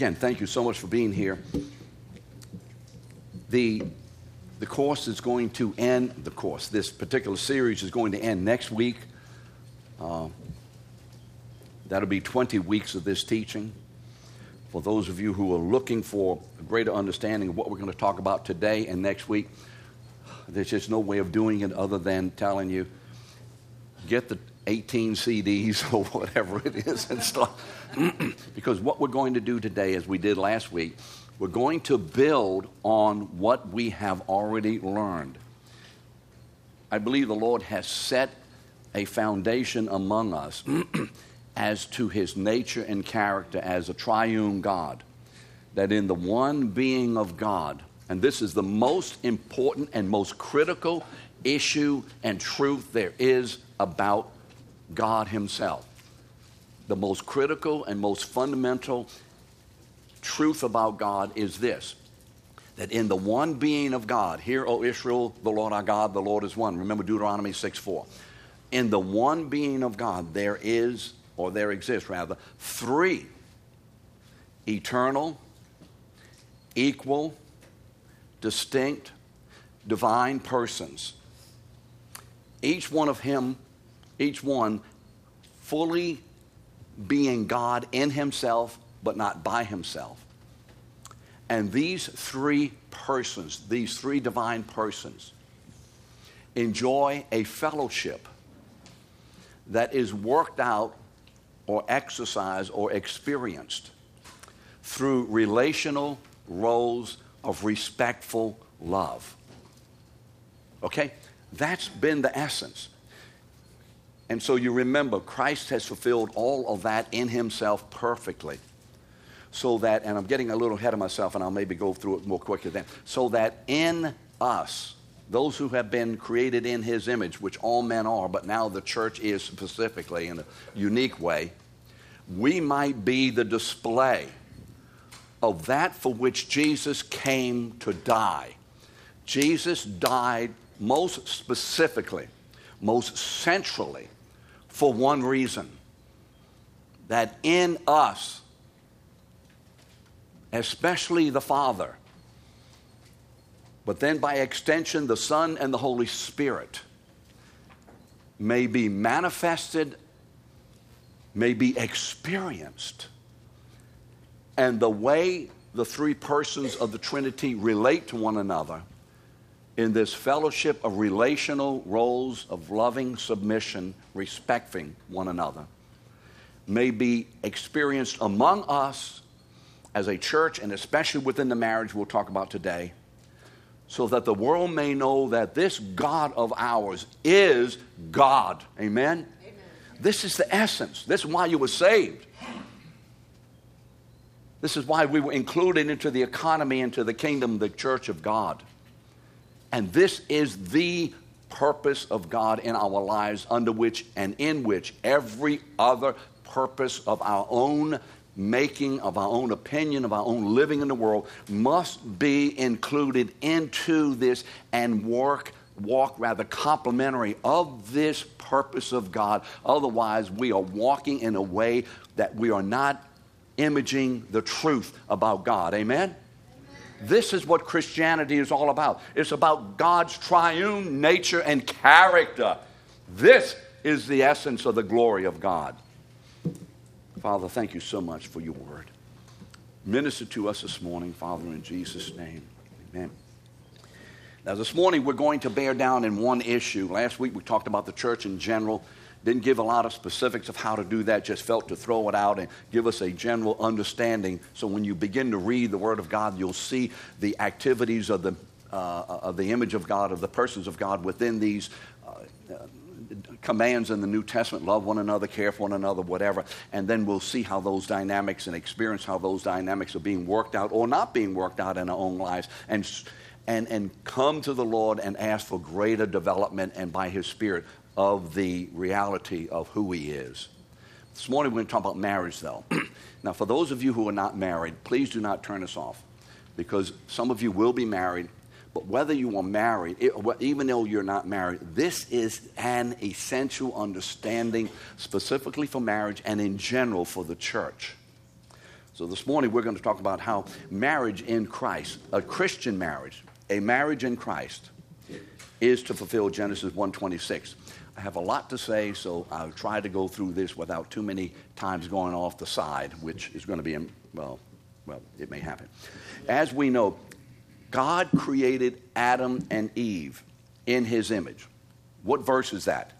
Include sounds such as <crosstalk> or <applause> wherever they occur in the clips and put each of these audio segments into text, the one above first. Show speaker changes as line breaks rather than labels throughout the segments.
again, thank you so much for being here. The, the course is going to end, the course, this particular series is going to end next week. Uh, that'll be 20 weeks of this teaching. For those of you who are looking for a greater understanding of what we're going to talk about today and next week, there's just no way of doing it other than telling you get the 18 CDs <laughs> or whatever it is and stuff. <clears throat> because what we're going to do today, as we did last week, we're going to build on what we have already learned. I believe the Lord has set a foundation among us <clears throat> as to his nature and character as a triune God. That in the one being of God, and this is the most important and most critical issue and truth there is about God Himself. The most critical and most fundamental truth about God is this that in the one being of God, hear, O Israel, the Lord our God, the Lord is one. Remember Deuteronomy 6 4. In the one being of God, there is, or there exists rather, three eternal, equal, distinct, divine persons. Each one of him each one fully being God in himself, but not by himself. And these three persons, these three divine persons, enjoy a fellowship that is worked out or exercised or experienced through relational roles of respectful love. Okay? That's been the essence. And so you remember, Christ has fulfilled all of that in himself perfectly. So that, and I'm getting a little ahead of myself, and I'll maybe go through it more quickly then. So that in us, those who have been created in his image, which all men are, but now the church is specifically in a unique way, we might be the display of that for which Jesus came to die. Jesus died most specifically, most centrally for one reason that in us, especially the Father, but then by extension, the Son and the Holy Spirit, may be manifested, may be experienced. And the way the three persons of the Trinity relate to one another in this fellowship of relational roles of loving submission, respecting one another, may be experienced among us as a church and especially within the marriage we'll talk about today, so that the world may know that this God of ours is God. Amen? Amen. This is the essence. This is why you were saved. This is why we were included into the economy, into the kingdom, the church of God. And this is the purpose of God in our lives, under which and in which every other purpose of our own making, of our own opinion, of our own living in the world must be included into this and work walk rather complementary of this purpose of God. Otherwise, we are walking in a way that we are not imaging the truth about God. Amen? This is what Christianity is all about. It's about God's triune nature and character. This is the essence of the glory of God. Father, thank you so much for your word. Minister to us this morning, Father, in Jesus' name. Amen. Now, this morning we're going to bear down in one issue. Last week we talked about the church in general. Didn't give a lot of specifics of how to do that, just felt to throw it out and give us a general understanding. So when you begin to read the Word of God, you'll see the activities of the, uh, of the image of God, of the persons of God within these uh, commands in the New Testament love one another, care for one another, whatever. And then we'll see how those dynamics and experience how those dynamics are being worked out or not being worked out in our own lives. And and, and come to the Lord and ask for greater development and by His Spirit of the reality of who he is. This morning we're going to talk about marriage, though. <clears throat> now, for those of you who are not married, please do not turn us off because some of you will be married. But whether you are married, even though you're not married, this is an essential understanding specifically for marriage and in general for the church. So this morning we're going to talk about how marriage in Christ, a Christian marriage, a marriage in Christ, is to fulfill Genesis 1:26. I have a lot to say, so I'll try to go through this without too many times going off the side, which is going to be, well, well, it may happen. As we know, God created Adam and Eve in his image. What verse is that?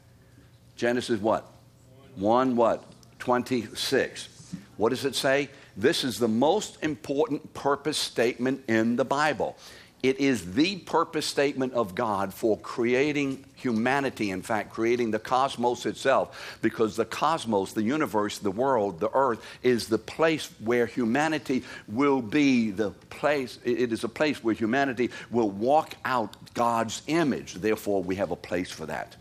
Genesis what? 1 what? 26. What does it say? This is the most important purpose statement in the Bible. It is the purpose statement of God for creating humanity, in fact, creating the cosmos itself, because the cosmos, the universe, the world, the earth, is the place where humanity will be the place, it is a place where humanity will walk out God's image. Therefore, we have a place for that.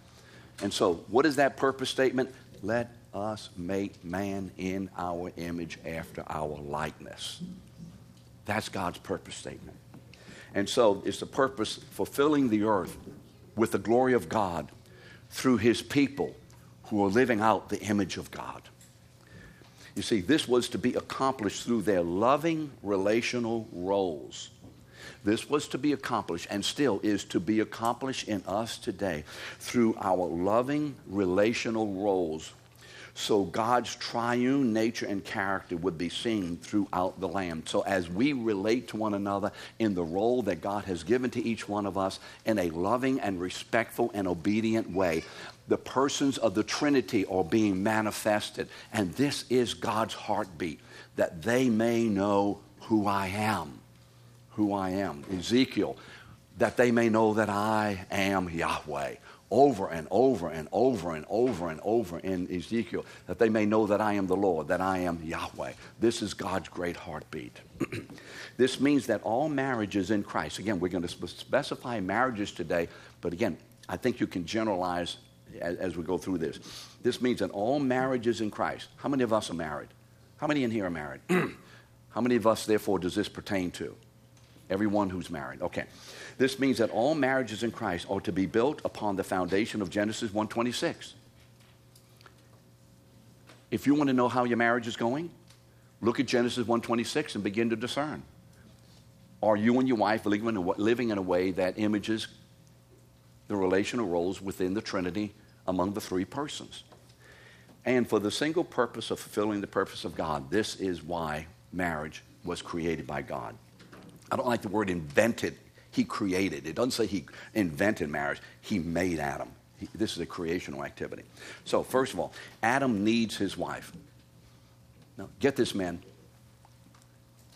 And so, what is that purpose statement? Let us make man in our image after our likeness. That's God's purpose statement. And so it's the purpose fulfilling the earth with the glory of God through his people who are living out the image of God. You see, this was to be accomplished through their loving relational roles. This was to be accomplished and still is to be accomplished in us today through our loving relational roles so God's triune nature and character would be seen throughout the land. So as we relate to one another in the role that God has given to each one of us in a loving and respectful and obedient way, the persons of the Trinity are being manifested. And this is God's heartbeat, that they may know who I am. Who I am. Ezekiel, that they may know that I am Yahweh over and over and over and over and over in Ezekiel, that they may know that I am the Lord, that I am Yahweh. This is God's great heartbeat. <clears throat> this means that all marriages in Christ, again, we're going to specify marriages today, but again, I think you can generalize as, as we go through this. This means that all marriages in Christ, how many of us are married? How many in here are married? <clears throat> how many of us, therefore, does this pertain to? Everyone who's married. Okay. This means that all marriages in Christ are to be built upon the foundation of Genesis 1:26. If you want to know how your marriage is going, look at Genesis 1:26 and begin to discern. Are you and your wife living in, a, way that images the relational roles within the Trinity among the three persons? And for the single purpose of fulfilling the purpose of God, this is why marriage was created by God. I don't like the word invented he created. It doesn't say he invented marriage, he made Adam. He, this is a creational activity. So, first of all, Adam needs his wife. Now, get this, man,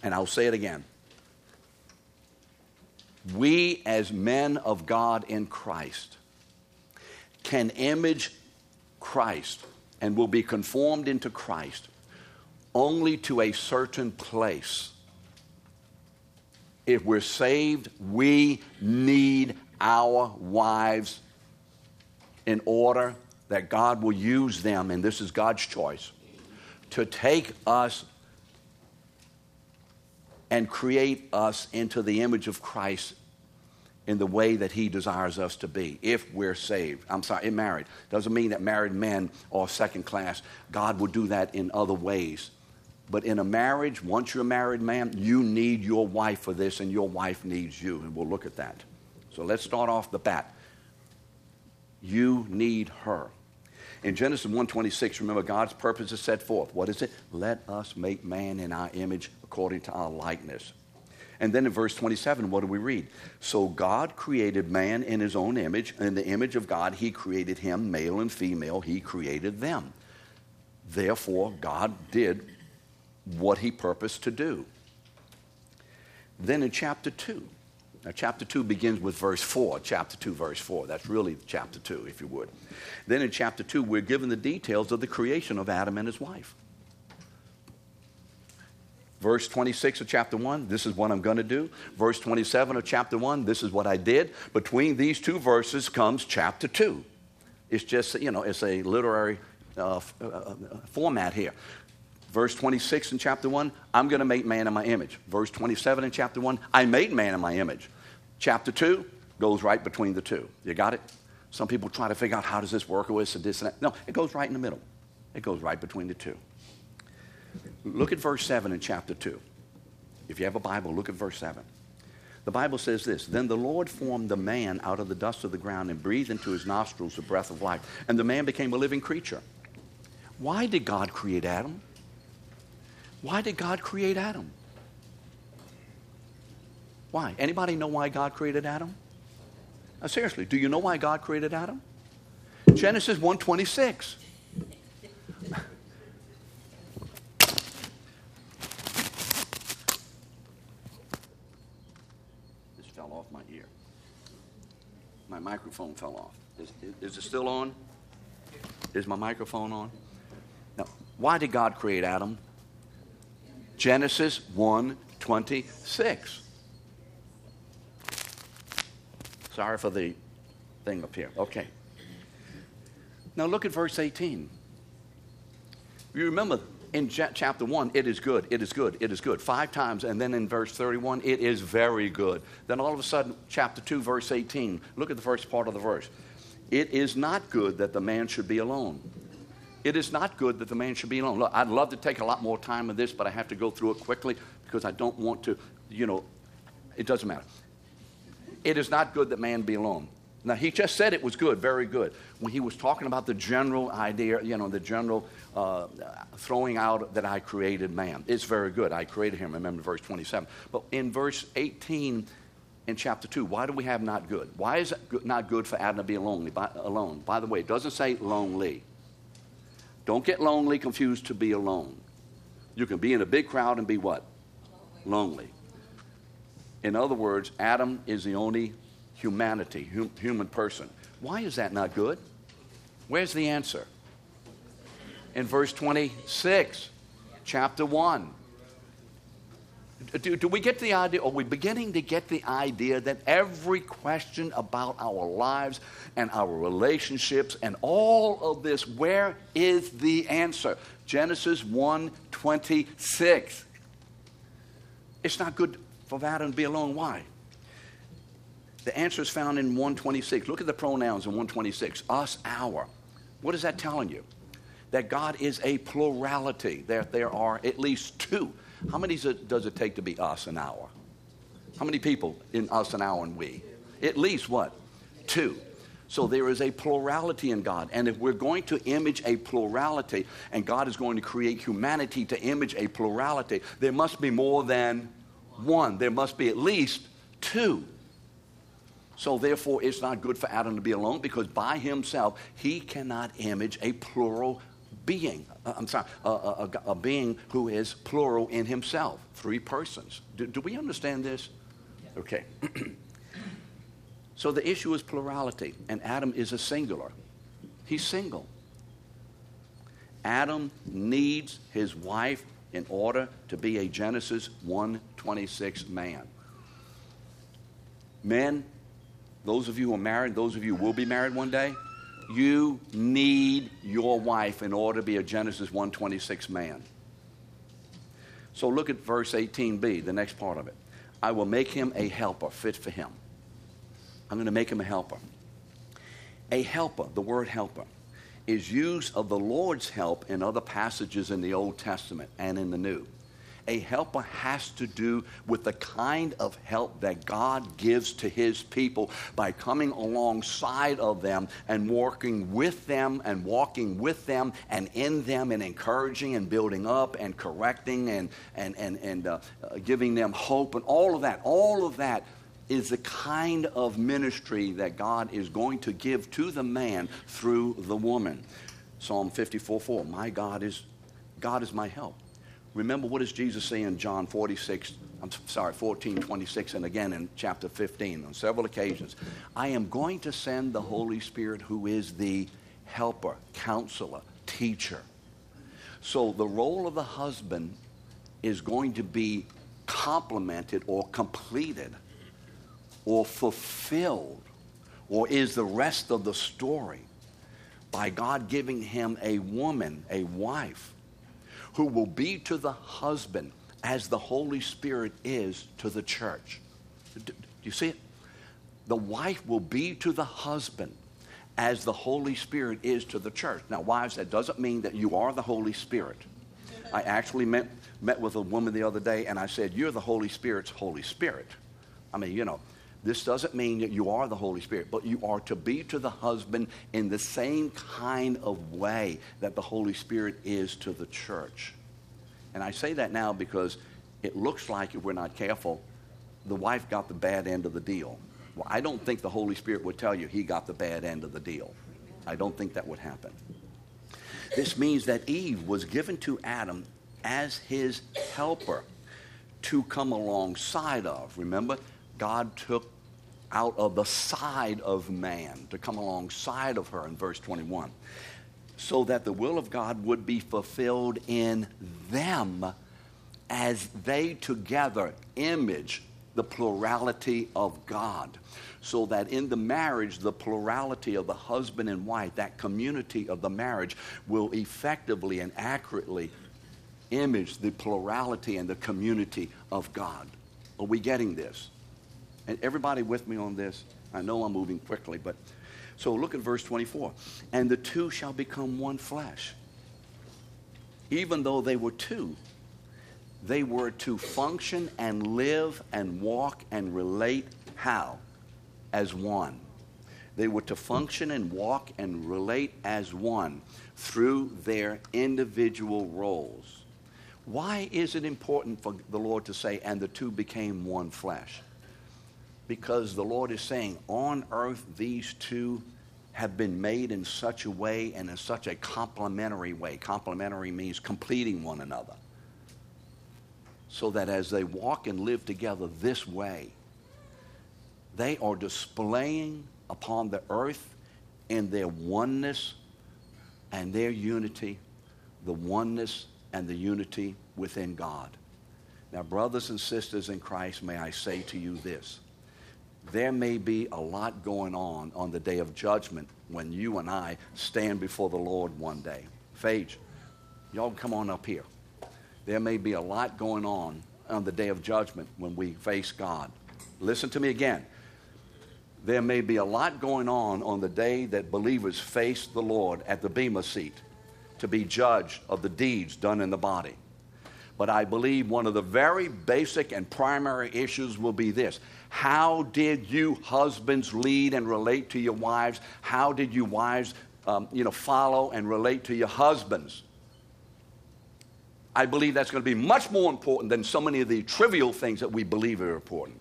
and I'll say it again. We, as men of God in Christ, can image Christ and will be conformed into Christ only to a certain place if we're saved, we need our wives in order that God will use them, and this is God's choice, to take us and create us into the image of Christ in the way that he desires us to be if we're saved. I'm sorry, in married. Doesn't mean that married men are second class. God will do that in other ways. But in a marriage, once you're a married man, you need your wife for this, and your wife needs you. And we'll look at that. So let's start off the bat. You need her. In Genesis 1:26, remember God's purpose is set forth. What is it? Let us make man in our image according to our likeness. And then in verse 27, what do we read? So God created man in his own image. In the image of God, he created him, male and female, he created them. Therefore, God did what he purposed to do. Then in chapter 2, now chapter 2 begins with verse 4, chapter 2, verse 4. That's really chapter 2, if you would. Then in chapter 2, we're given the details of the creation of Adam and his wife. Verse 26 of chapter 1, this is what I'm going to do. Verse 27 of chapter 1, this is what I did. Between these two verses comes chapter 2. It's just, you know, it's a literary uh, uh, uh format here. Verse 26 in chapter 1, I'm going to make man in my image. Verse 27 in chapter 1, I made man in my image. Chapter 2 goes right between the two. You got it? Some people try to figure out how does this work or is this and that. No, it goes right in the middle. It goes right between the two. Look at verse 7 in chapter 2. If you have a Bible, look at verse 7. The Bible says this Then the Lord formed the man out of the dust of the ground and breathed into his nostrils the breath of life, and the man became a living creature. Why did God create Adam? Why did God create Adam? Why? Anybody know why God created Adam? Now, seriously, do you know why God created Adam? Genesis 126. this fell off my ear. My microphone fell off. Is, is, it still on? Is my microphone on? Now, why did God create Adam? Genesis 1 26. Sorry for the thing up here. Okay. Now look at verse 18. You remember in chapter 1, it is good, it is good, it is good, five times. And then in verse 31, it is very good. Then all of a sudden, chapter 2, verse 18, look at the first part of the verse. It is not good that the man should be alone. It is not good that the man should be alone. Look, I'd love to take a lot more time on this, but I have to go through it quickly because I don't want to, you know, it doesn't matter. It is not good that man be alone. Now, he just said it was good, very good. When he was talking about the general idea, you know, the general uh, throwing out that I created man. It's very good. I created him, remember verse 27. But in verse 18 in chapter 2, why do we have not good? Why is it not good for Adam to be lonely, by, alone? By the way, it doesn't say lonely. Don't get lonely confused to be alone. You can be in a big crowd and be what? Lonely. In other words, Adam is the only humanity, hum, human person. Why is that not good? Where's the answer? In verse 26, chapter 1. Do, do, we get the idea? Or are we beginning to get the idea that every question about our lives and our relationships and all of this, where is the answer? Genesis 1 26. It's not good for Adam to be alone. Why? The answer is found in 126. Look at the pronouns in 126. Us, our. What is that telling you? That God is a plurality. That there are at least two. How many does it take to be us and our? How many people in us and our and we? At least what? Two. So there is a plurality in God. And if we're going to image a plurality, and God is going to create humanity to image a plurality, there must be more than one. There must be at least two. So, therefore, it's not good for Adam to be alone because by himself, he cannot image a plural being. Uh, I'm sorry, a, a, a, being who is plural in himself, three persons. Do, do we understand this? Okay. <clears throat> so, the issue is plurality, and Adam is a singular. He's single. Adam needs his wife in order to be a Genesis 1:26 man. Men, those of you who are married, those of you who will be married one day, you need your wife in order to be a Genesis 1:26 man. So look at verse 18b, the next part of it. I will make him a helper fit for him. I'm going to make him a helper. A helper, the word helper is used of the Lord's help in other passages in the Old Testament and in the New. A helper has to do with the kind of help that God gives to his people by coming alongside of them and working with them and walking with them and in them and encouraging and building up and correcting and, and, and, and uh, uh, giving them hope and all of that. All of that is the kind of ministry that God is going to give to the man through the woman. Psalm 54 4. My God is, God is my help. Remember, what does Jesus say in John 46, I'm sorry, 14, 26, and again in chapter 15 on several occasions? I am going to send the Holy Spirit who is the helper, counselor, teacher. So the role of the husband is going to be complemented or completed or fulfilled or is the rest of the story by God giving him a woman, a wife, who will be to the husband as the Holy Spirit is to the church. Do you see it? The wife will be to the husband as the Holy Spirit is to the church. Now, wives, that doesn't mean that you are the Holy Spirit. I actually met, met with a woman the other day and I said, You're the Holy Spirit's Holy Spirit. I mean, you know, this doesn't mean that you are the Holy Spirit, but you are to be to the husband in the same kind of way that the Holy Spirit is to the church. And I say that now because it looks like, if we're not careful, the wife got the bad end of the deal. Well, I don't think the Holy Spirit would tell you he got the bad end of the deal. I don't think that would happen. This means that Eve was given to Adam as his helper to come alongside of. Remember, God took out of the side of man to come alongside of her in verse 21 so that the will of God would be fulfilled in them as they together image the plurality of God. So that in the marriage, the plurality of the husband and wife, that community of the marriage, will effectively and accurately image the plurality and the community of God. Are we getting this? And everybody with me on this? I know I'm moving quickly, but so look at verse 24. And the two shall become one flesh. Even though they were two, they were to function and live and walk and relate how? As one. They were to function and walk and relate as one through their individual roles. Why is it important for the Lord to say, and the two became one flesh? Because the Lord is saying, on earth, these two have been made in such a way and in such a complementary way. Complementary means completing one another so that as they walk and live together this way, they are displaying upon the earth in their oneness and their unity, the oneness and the unity within God. Now, brothers and sisters in Christ, may I say to you this. There may be a lot going on on the day of judgment when you and I stand before the Lord one day. Phage, y'all come on up here there may be a lot going on on the day of judgment when we face God. Listen to me again. There may be a lot going on on the day that believers face the Lord at the Bema seat to be judged of the deeds done in the body. But I believe one of the very basic and primary issues will be this How did you husbands lead and relate to your wives? How did you wives um, you know, follow and relate to your husbands? I believe that's going to be much more important than so many of the trivial things that we believe are important.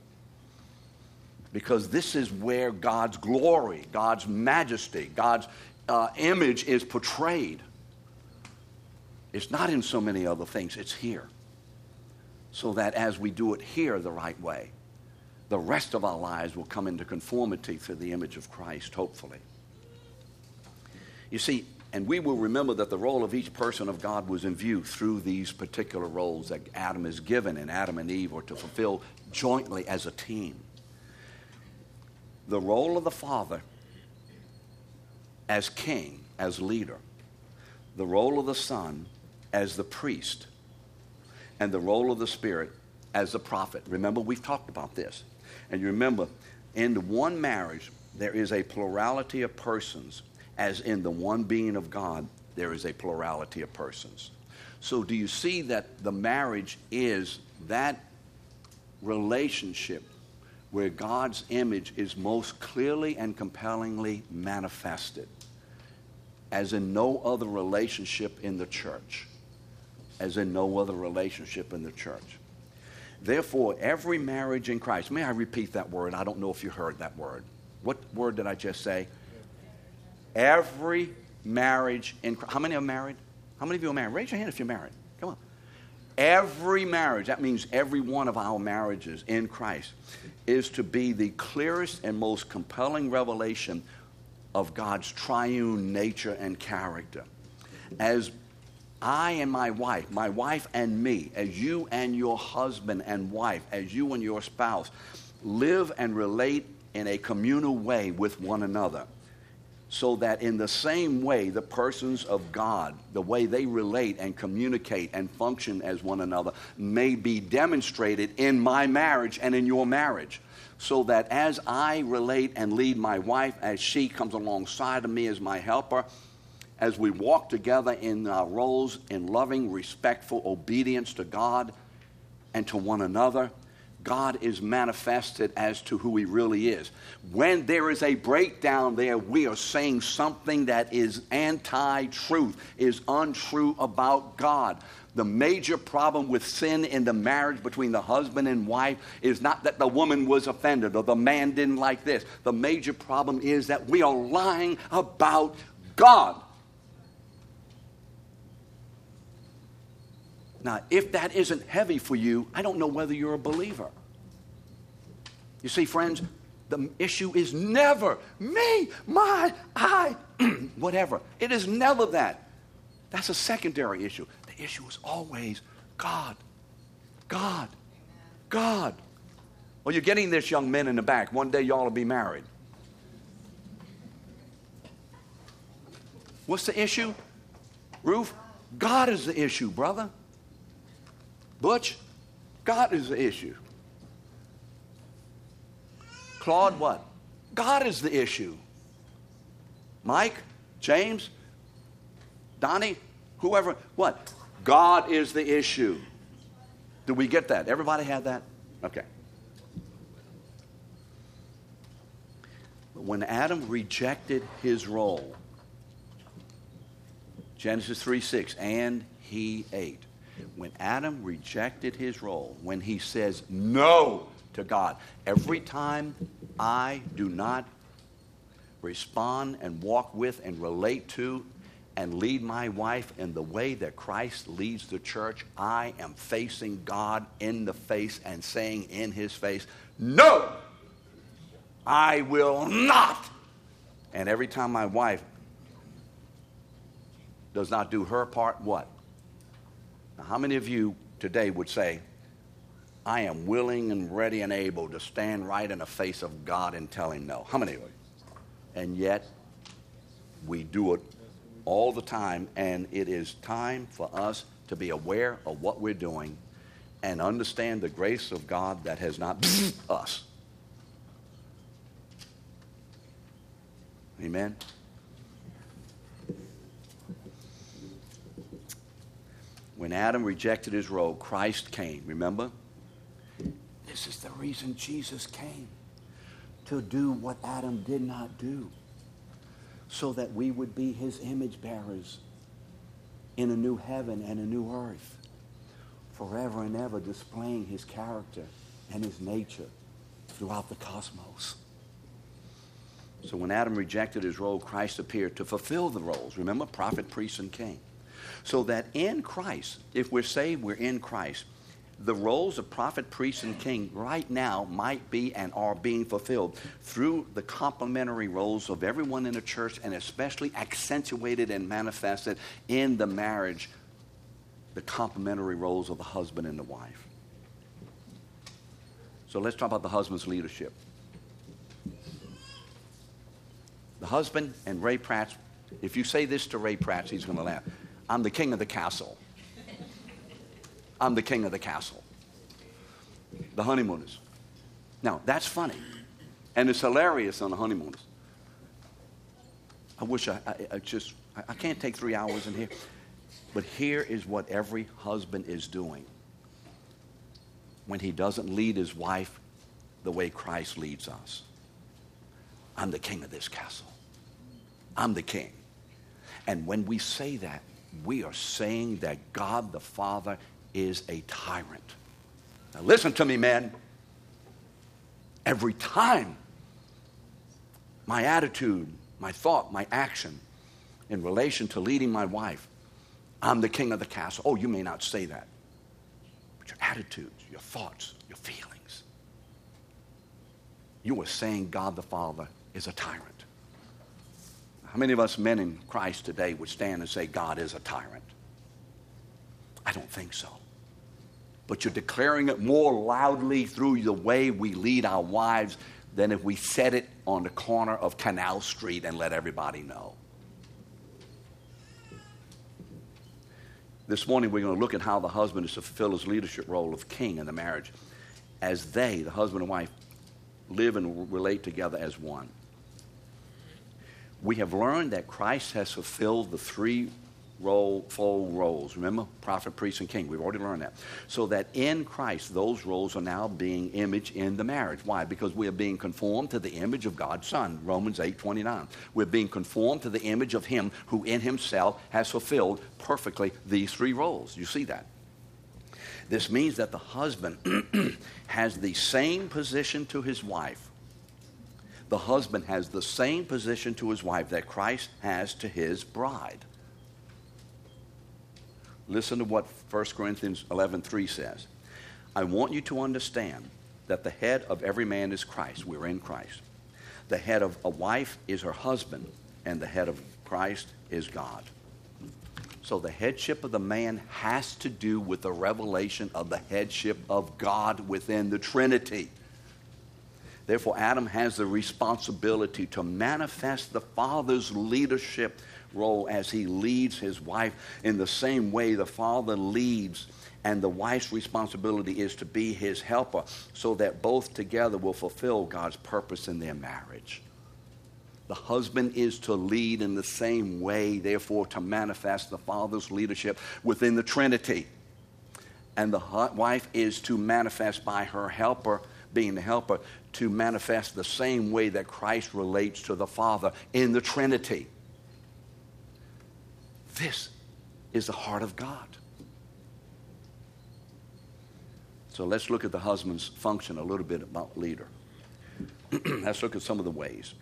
Because this is where God's glory, God's majesty, God's uh, image is portrayed. It's not in so many other things, it's here. So that as we do it here the right way, the rest of our lives will come into conformity to the image of Christ, hopefully. You see, and we will remember that the role of each person of God was in view through these particular roles that Adam is given and Adam and Eve are to fulfill jointly as a team. The role of the Father as king, as leader, the role of the Son as the priest, and the role of the Spirit as the prophet. Remember, we've talked about this. And you remember, in one marriage, there is a plurality of persons as in the one being of God, there is a plurality of persons. So, do you see that the marriage is that relationship where God's image is most clearly and compellingly manifested, as in no other relationship in the church? As in no other relationship in the church. Therefore, every marriage in Christ, may I repeat that word? I don't know if you heard that word. What word did I just say? Every marriage in Christ. How many are married? How many of you are married? Raise your hand if you're married. Come on. Every marriage, that means every one of our marriages in Christ, is to be the clearest and most compelling revelation of God's triune nature and character. As I and my wife, my wife and me, as you and your husband and wife, as you and your spouse live and relate in a communal way with one another so that in the same way, the persons of God, the way they relate and communicate and function as one another, may be demonstrated in my marriage and in your marriage. So that as I relate and lead my wife, as she comes alongside of me as my helper, as we walk together in our roles in loving, respectful obedience to God and to one another, God is manifested as to who He really is. When there is a breakdown there, we are saying something that is anti truth, is untrue about God. The major problem with sin in the marriage between the husband and wife is not that the woman was offended or the man didn't like this. The major problem is that we are lying about God. Now, if that isn't heavy for you, I don't know whether you're a believer. You see, friends, the issue is never me, my, I, <clears throat> whatever. It is never that. That's a secondary issue. The issue is always God. God. God. Well, you're getting this, young men in the back. One day y'all will be married. What's the issue? Ruth? God is the issue, brother. Butch? God is the issue. Claude, what? God is the issue. Mike? James? Donnie? Whoever? What? God is the issue. Do we get that? Everybody had that? Okay. But when Adam rejected his role, Genesis 3 6, and he ate. When Adam rejected his role, when he says no to God, every time I do not respond and walk with and relate to and lead my wife in the way that Christ leads the church, I am facing God in the face and saying in his face, No, I will not. And every time my wife does not do her part, what? Now, how many of you today would say, I am willing and ready and able to stand right in the face of God and tell him no? How many of you? And yet, we do it all the time, and it is time for us to be aware of what we're doing and understand the grace of God that has not <sniffs> us. Amen. When Adam rejected his role, Christ came. Remember? This is the reason Jesus came to do what Adam did not do so that we would be his image bearers in a new heaven and a new earth, forever and ever displaying his character and his nature throughout the cosmos. So when Adam rejected his role, Christ appeared to fulfill the roles. Remember, prophet, priest, and king. So that in Christ, if we're saved, we're in Christ the roles of prophet, priest, and king right now might be and are being fulfilled through the complementary roles of everyone in the church and especially accentuated and manifested in the marriage, the complementary roles of the husband and the wife. So let's talk about the husband's leadership. The husband and Ray Pratt, if you say this to Ray Pratt, he's going to laugh. I'm the king of the castle. I'm the king of the castle. The honeymooners. Now, that's funny. And it's hilarious on the honeymooners. I wish I, I, I just, I, I can't take three hours in here. But here is what every husband is doing when he doesn't lead his wife the way Christ leads us. I'm the king of this castle. I'm the king. And when we say that, we are saying that God the Father is a tyrant. Now, listen to me, man. Every time my attitude, my thought, my action in relation to leading my wife, I'm the king of the castle. Oh, you may not say that, but your attitudes, your thoughts, your feelings, you are saying God the Father is a tyrant. How many of us men in Christ today would stand and say God is a tyrant? I don't think so but you're declaring it more loudly through the way we lead our wives than if we said it on the corner of Canal Street and let everybody know. This morning, we're going to look at how the husband is to fulfill his leadership role of king in the marriage as they, the husband and wife, live and relate together as one. We have learned that Christ has fulfilled the three role, roles. Remember? Prophet, priest, and king. We've already learned that. So that in Christ, those roles are now being imaged in the marriage. Why? Because we are being conformed to the image of God's Son. Romans 8 29. We're being conformed to the image of Him who in Himself has fulfilled perfectly these three roles. You see that? This means that the husband <clears throat> has the same position to his wife. The husband has the same position to his wife that Christ has to his bride. Listen to what 1 Corinthians 11:3 says. I want you to understand that the head of every man is Christ. We're in Christ. The head of a wife is her husband, and the head of Christ is God. So the headship of the man has to do with the revelation of the headship of God within the Trinity. Therefore, Adam has the responsibility to manifest the Father's leadership role as he leads his wife in the same way the father leads and the wife's responsibility is to be his helper so that both together will fulfill God's purpose in their marriage. The husband is to lead in the same way, therefore, to manifest the Father's leadership within the Trinity. And the wife is to manifest by her helper, being the helper, to manifest the same way that Christ relates to the Father in the Trinity. This is the heart of God. So let's look at the husband's function a little bit about leader. <clears throat> let's look at some of the ways.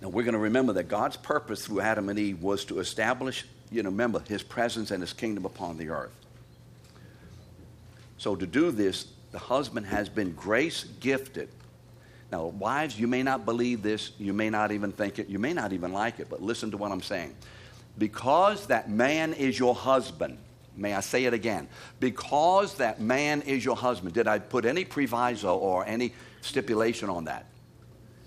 Now we're going to remember that God's purpose through Adam and Eve was to establish, you know, remember his presence and his kingdom upon the earth. So to do this, the husband has been grace gifted. Now, wives, you may not believe this, you may not even think it, you may not even like it, but listen to what I'm saying. Because that man is your husband, may I say it again? Because that man is your husband. Did I put any proviso or any stipulation on that?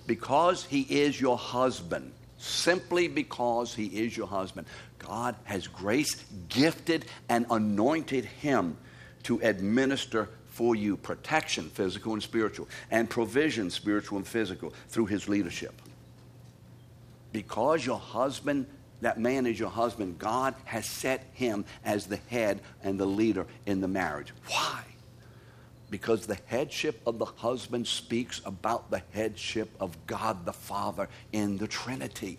Because he is your husband, simply because he is your husband, God has grace gifted and anointed him to administer for you protection, physical and spiritual, and provision, spiritual and physical, through his leadership. Because your husband that man is your husband, God has set him as the head and the leader in the marriage. Why? Because the headship of the husband speaks about the headship of God the Father in the Trinity.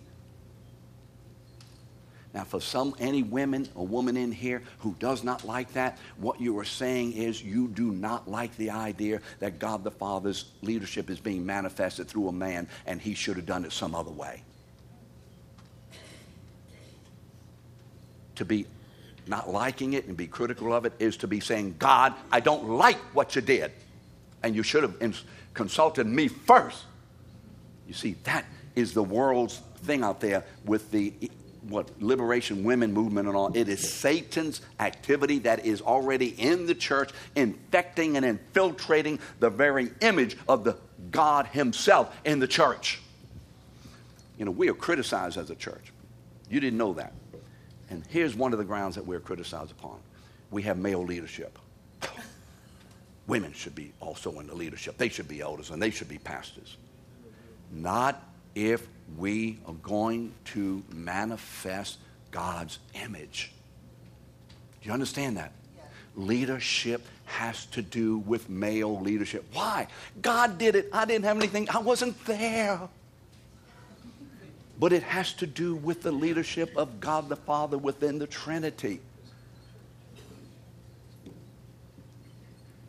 Now, for some, any women or woman in here who does not like that, what you are saying is you do not like the idea that God the Father's leadership is being manifested through a man and he should have done it some other way. to be not liking it and be critical of it is to be saying, God, I don't like what you did. And you should have consulted me first. You see, that is the world's thing out there with the what liberation women movement and all. It is Satan's activity that is already in the church, infecting and infiltrating the very image of the God Himself in the church. You know, we are criticized as a church. You didn't know that. And here's one of the grounds that we're criticized upon we have male leadership. <laughs> Women should be also in the leadership. They should be elders and they should be pastors. Not if we are going to manifest God's image. Do you understand that? Leadership has to do with male leadership. Why? God did it. I didn't have anything, I wasn't there but it has to do with the leadership of God the Father within the Trinity.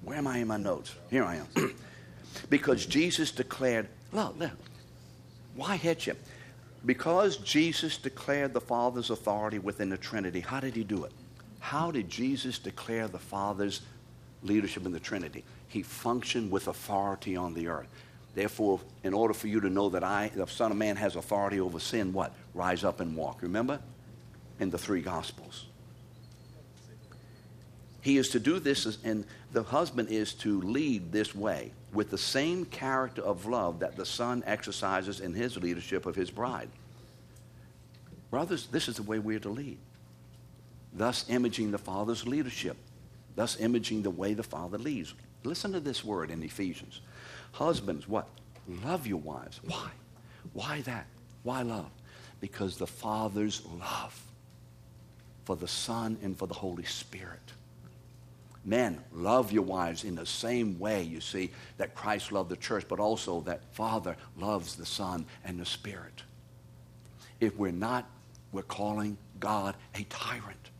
Where am I in my notes? Here I am. <clears throat> because Jesus declared, look, look, why headship? Because Jesus declared the Father's authority within the Trinity. How did he do it? How did Jesus declare the Father's leadership in the Trinity? He functioned with authority on the earth. Therefore, in order for you to know that I, the Son of Man, has authority over sin, what? Rise up and walk. Remember? In the three Gospels. He is to do this, and the husband is to lead this way with the same character of love that the Son exercises in his leadership of his bride. Brothers, this is the way we are to lead. Thus, imaging the Father's leadership, thus, imaging the way the Father leads. Listen to this word in Ephesians. Husbands, what? Love your wives. Why? Why that? Why love? Because the Father's love for the Son and for the Holy Spirit. Men, love your wives in the same way, you see, that Christ loved the church, but also that Father loves the Son and the Spirit. If we're not, we're calling God a tyrant.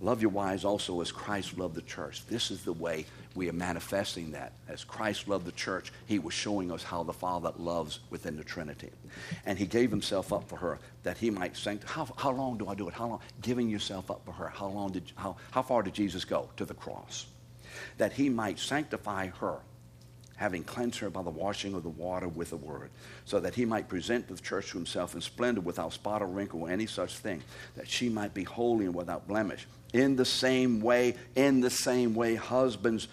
Love your wives also as Christ loved the church. This is the way we are manifesting that. As Christ loved the church, he was showing us how the Father loves within the Trinity. And he gave himself up for her that he might sanctify. How, how long do I do it? How long? Giving yourself up for her. How long did, how, how far did Jesus go? To the cross. That he might sanctify her having cleansed her by the washing of the water with the word, so that he might present the church to himself in splendor without spot or wrinkle or any such thing, that she might be holy and without blemish. In the same way, in the same way, husbands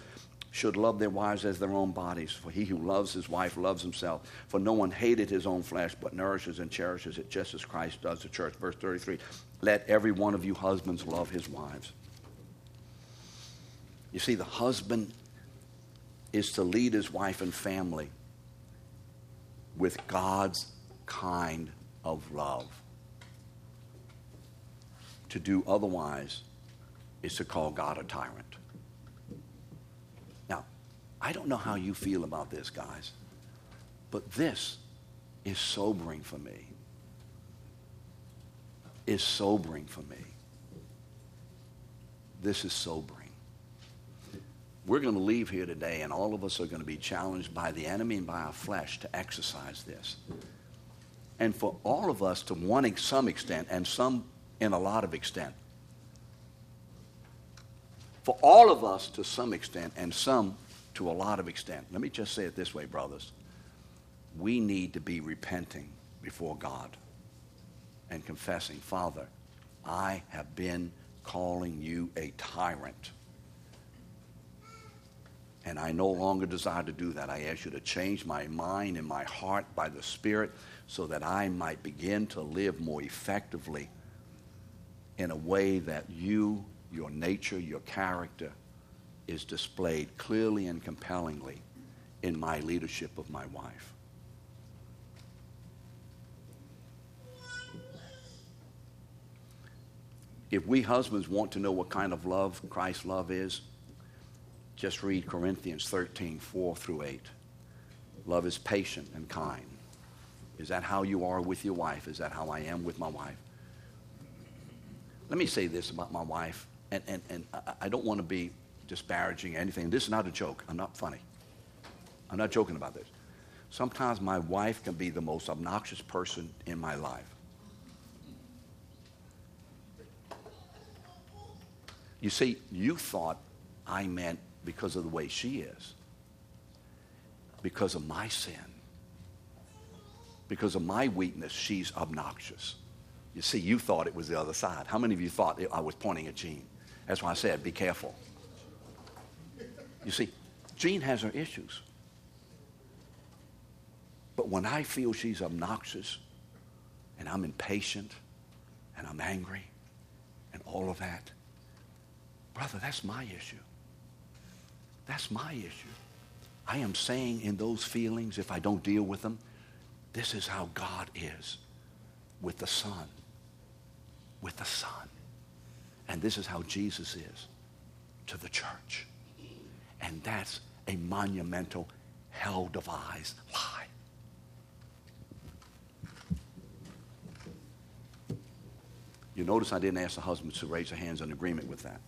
should love their wives as their own bodies. For he who loves his wife loves himself. For no one hated his own flesh, but nourishes and cherishes it just as Christ does the church. Verse 33 Let every one of you husbands love his wives. You see, the husband is to lead his wife and family with God's kind of love. To do otherwise is to call God a tyrant. I don't know how you feel about this, guys, but this is sobering for me. Is sobering for me. This is sobering. We're going to leave here today, and all of us are going to be challenged by the enemy and by our flesh to exercise this. And for all of us, to one some extent, and some in a lot of extent, for all of us to some extent, and some to a lot of extent, let me just say it this way, brothers. We need to be repenting before God and confessing, Father, I have been calling you a tyrant and I no longer desire to do that. I ask you to change my mind and my heart by the Spirit so that I might begin to live more effectively in a way that you, your nature, your character is displayed clearly and compellingly in my leadership of my wife. If we husbands want to know what kind of love Christ's love is, just read Corinthians 13, 4 through 8. Love is patient and kind. Is that how you are with your wife? Is that how I am with my wife? Let me say this about my wife, and, and, and I don't want to be disparaging anything. This is not a joke. I'm not funny. I'm not joking about this. Sometimes my wife can be the most obnoxious person in my life. You see, you thought I meant because of the way she is, because of my sin, because of my weakness, she's obnoxious. You see, you thought it was the other side. How many of you thought I was pointing at Jean? That's why I said, be careful. You see, Jean has her issues. But when I feel she's obnoxious and I'm impatient and I'm angry and all of that, brother, that's my issue. That's my issue. I am saying in those feelings, if I don't deal with them, this is how God is with the Son. With the Son. And this is how Jesus is to the church. And that's a monumental, hell devised lie. You notice I didn't ask the husbands to raise their hands in agreement with that.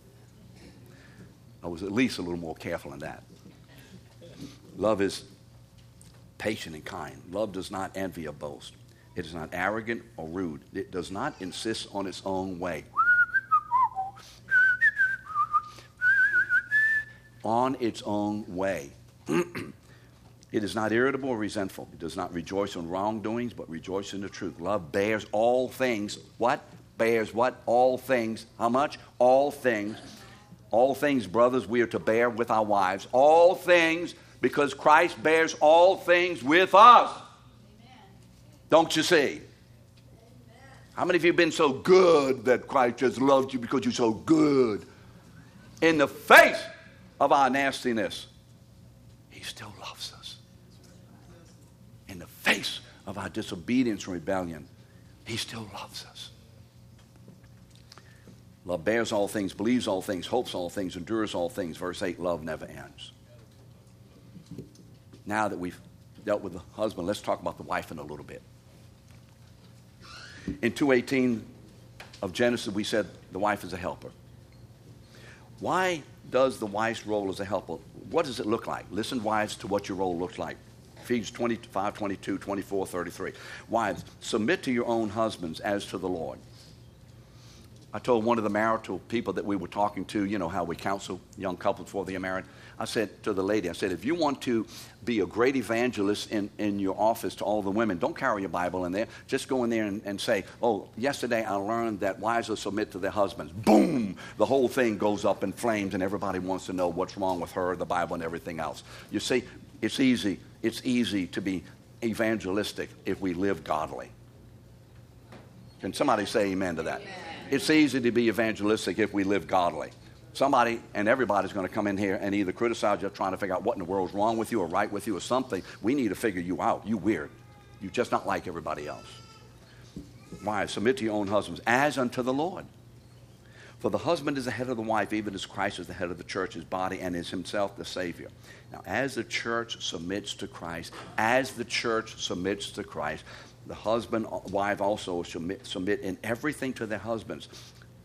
I was at least a little more careful in that. Love is patient and kind. Love does not envy or boast. It is not arrogant or rude. It does not insist on its own way. On its own way. <clears throat> it is not irritable or resentful. It does not rejoice in wrongdoings, but rejoice in the truth. Love bears all things. What? Bears what? All things. How much? All things all things, brothers, we are to bear with our wives. All things, because Christ bears all things with us. Amen. Don't you see? How many of you have been so good that Christ just loved you because you're so good? In the face of our nastiness, He still loves us. In the face of our disobedience and rebellion, He still loves us. Love bears all things, believes all things, hopes all things, endures all things. Verse 8 love never ends. Now that we've dealt with the husband, let's talk about the wife in a little bit. In 218 of Genesis, we said the wife is a helper. Why does the wife's role as a helper, what does it look like? Listen, wives, to what your role looks like. Ephesians 25, 22, 24, 33. Wives, submit to your own husbands as to the Lord. I told one of the marital people that we were talking to, you know, how we counsel young couples before they are married. I said to the lady, I said, if you want to be a great evangelist in, in your office to all the women, don't carry your Bible in there. Just go in there and, and say, oh, yesterday I learned that wives will submit to their husbands. Boom! The whole thing goes up in flames and everybody wants to know what's wrong with her, the Bible, and everything else. You see, it's easy. It's easy to be evangelistic if we live godly. Can somebody say amen to that? Amen. It's easy to be evangelistic if we live godly. Somebody and everybody's going to come in here and either criticize you trying to figure out what in the world's wrong with you or right with you or something. We need to figure you out. You weird. You're just not like everybody else. Why? Submit to your own husbands as unto the Lord. For the husband is the head of the wife, even as Christ is the head of the church, his body, and is himself the Savior. Now, as the church submits to Christ, as the church submits to Christ, the husband, uh, wife also submit, submit in everything to their husbands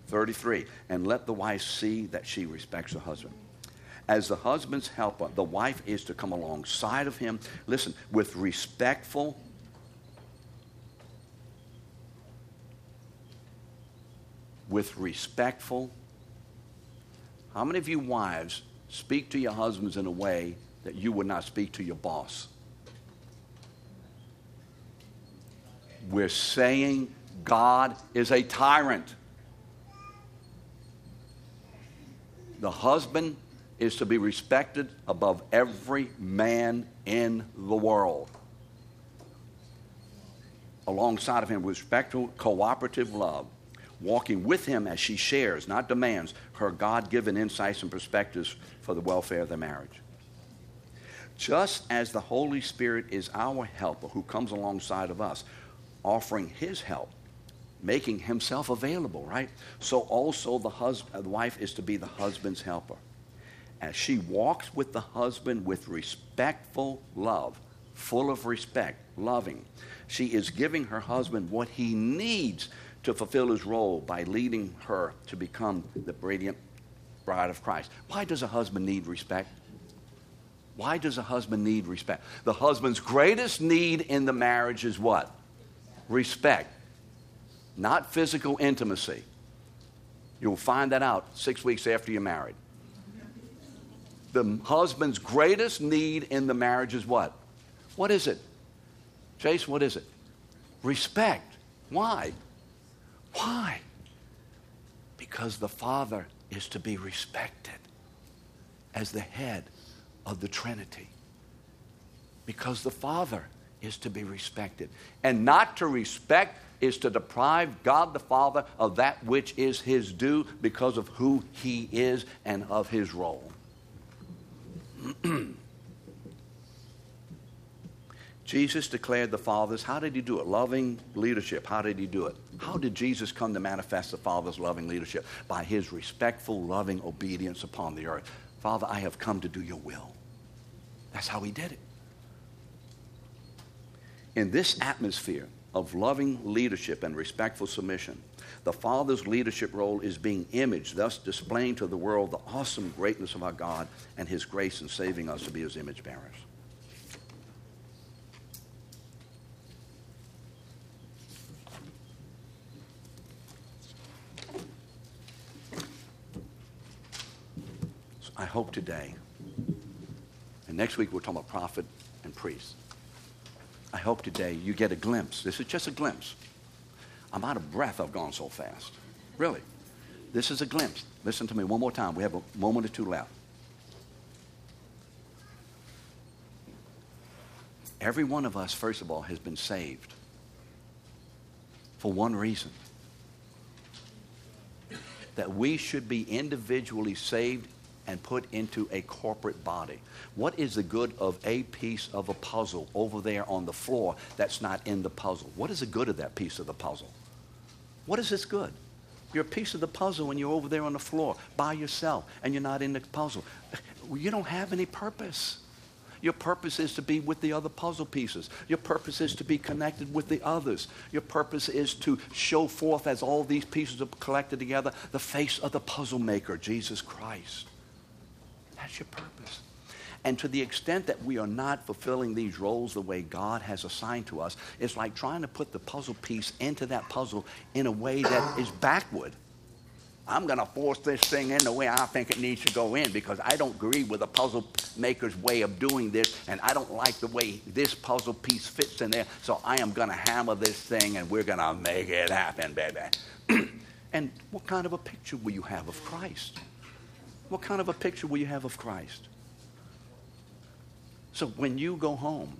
33. And let the wife see that she respects her husband. As the husband's helper, the wife is to come alongside of him, listen, with respectful, with respectful. How many of you wives speak to your husbands in a way that you would not speak to your boss? We're saying God is a tyrant. the husband is to be respected above every man in the world. Alongside of him, with respectful, cooperative love, walking with him as she shares, not demands, her God given insights and perspectives for the welfare of the marriage. Just as the Holy Spirit is our helper who comes alongside of us, offering his help making himself available, right? So also the, husband, uh, the wife is to be the husband's helper. As she walks with the husband with respectful love, full of respect, loving, she is giving her husband what he needs to fulfill his role by leading her to become the radiant bride of Christ. Why does a husband need respect? Why does a husband need respect? The husband's greatest need in the marriage is what? Respect not physical intimacy. You'll find that out six weeks after you're married. The husband's greatest need in the marriage is what? What is it? Chase, what is it? Respect. Why? Why? Because the Father is to be respected as the head of the Trinity. Because the Father is to be respected. And not to respect is to deprive God the Father of that which is his due because of who he is and of his role. <clears throat> Jesus declared the Father's. How did he do it? Loving leadership. How did he do it? How did Jesus come to manifest the Father's loving leadership? By his respectful, loving obedience upon the earth. Father, I have come to do your will. That's how he did it. In this atmosphere, of loving leadership and respectful submission. The Father's leadership role is being imaged, thus displaying to the world the awesome greatness of our God and His grace in saving us to be His image bearers. So I hope today, and next week we'll talk about prophet and priest. I hope today you get a glimpse. This is just a glimpse. I'm out of breath. I've gone so fast. Really. This is a glimpse. Listen to me one more time. We have a moment or two left. Every one of us, first of all, has been saved for one reason that we should be individually saved and put into a corporate body. What is the good of a piece of a puzzle over there on the floor that's not in the puzzle? What is the good of that piece of the puzzle? What is this good? You're a piece of the puzzle and you're over there on the floor by yourself and you're not in the puzzle. <sighs> You don't have any purpose. Your purpose is to be with the other puzzle pieces. Your purpose is to be connected with the others. Your purpose is to show forth, as all these pieces are collected together, the face of the puzzle maker, Jesus Christ. That's your purpose. And to the extent that we are not fulfilling these roles the way God has assigned to us, it's like trying to put the puzzle piece into that puzzle in a way that is backward. I'm going to force this thing in the way I think it needs to go in because I don't agree with the puzzle maker's way of doing this, and I don't like the way this puzzle piece fits in there. So I am going to hammer this thing, and we're going to make it happen, baby. <clears throat> and what kind of a picture will you have of Christ? What kind of a picture will you have of Christ? So when you go home,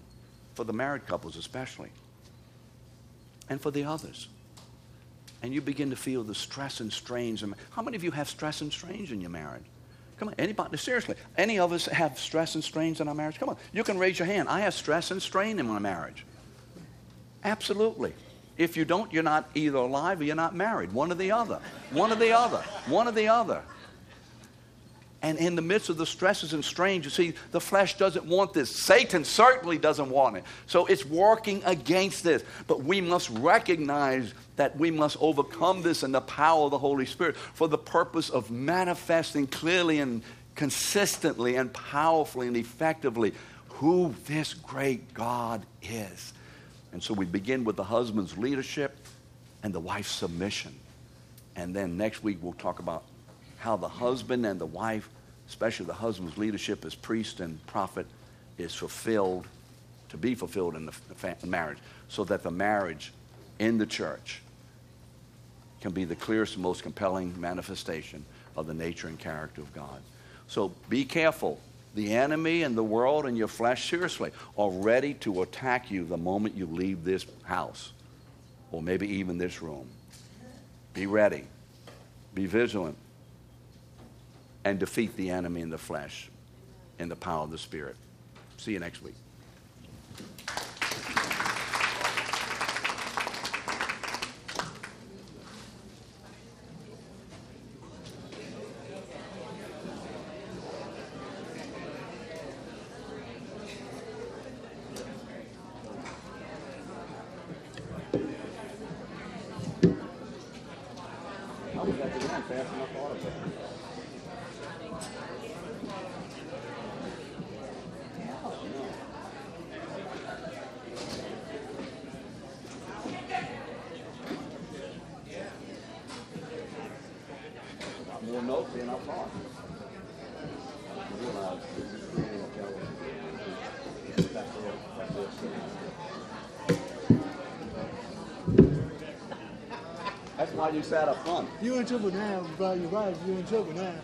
for the married couples especially, and for the others, and you begin to feel the stress and strains. How many of you have stress and strains in your marriage? Come on, anybody, seriously, any of us have stress and strains in our marriage? Come on, you can raise your hand. I have stress and strain in my marriage. Absolutely. If you don't, you're not either alive or you're not married. One or the other. One or the other. One or the other. And in the midst of the stresses and strains, you see, the flesh doesn't want this. Satan certainly doesn't want it. So it's working against this. But we must recognize that we must overcome this in the power of the Holy Spirit for the purpose of manifesting clearly and consistently and powerfully and effectively who this great God is. And so we begin with the husband's leadership and the wife's submission. And then next week we'll talk about how the husband and the wife, especially the husband's leadership as priest and prophet, is fulfilled, to be fulfilled in the, the marriage, so that the marriage in the church can be the clearest and most compelling manifestation of the nature and character of God. So be careful. The enemy and the world and your flesh, seriously, are ready to attack you the moment you leave this house or maybe even this room. Be ready. Be vigilant and defeat the enemy in the flesh in the power of the Spirit. See you next week. That's why you sat up front.
You in trouble now, bro. You're right. You're in trouble now.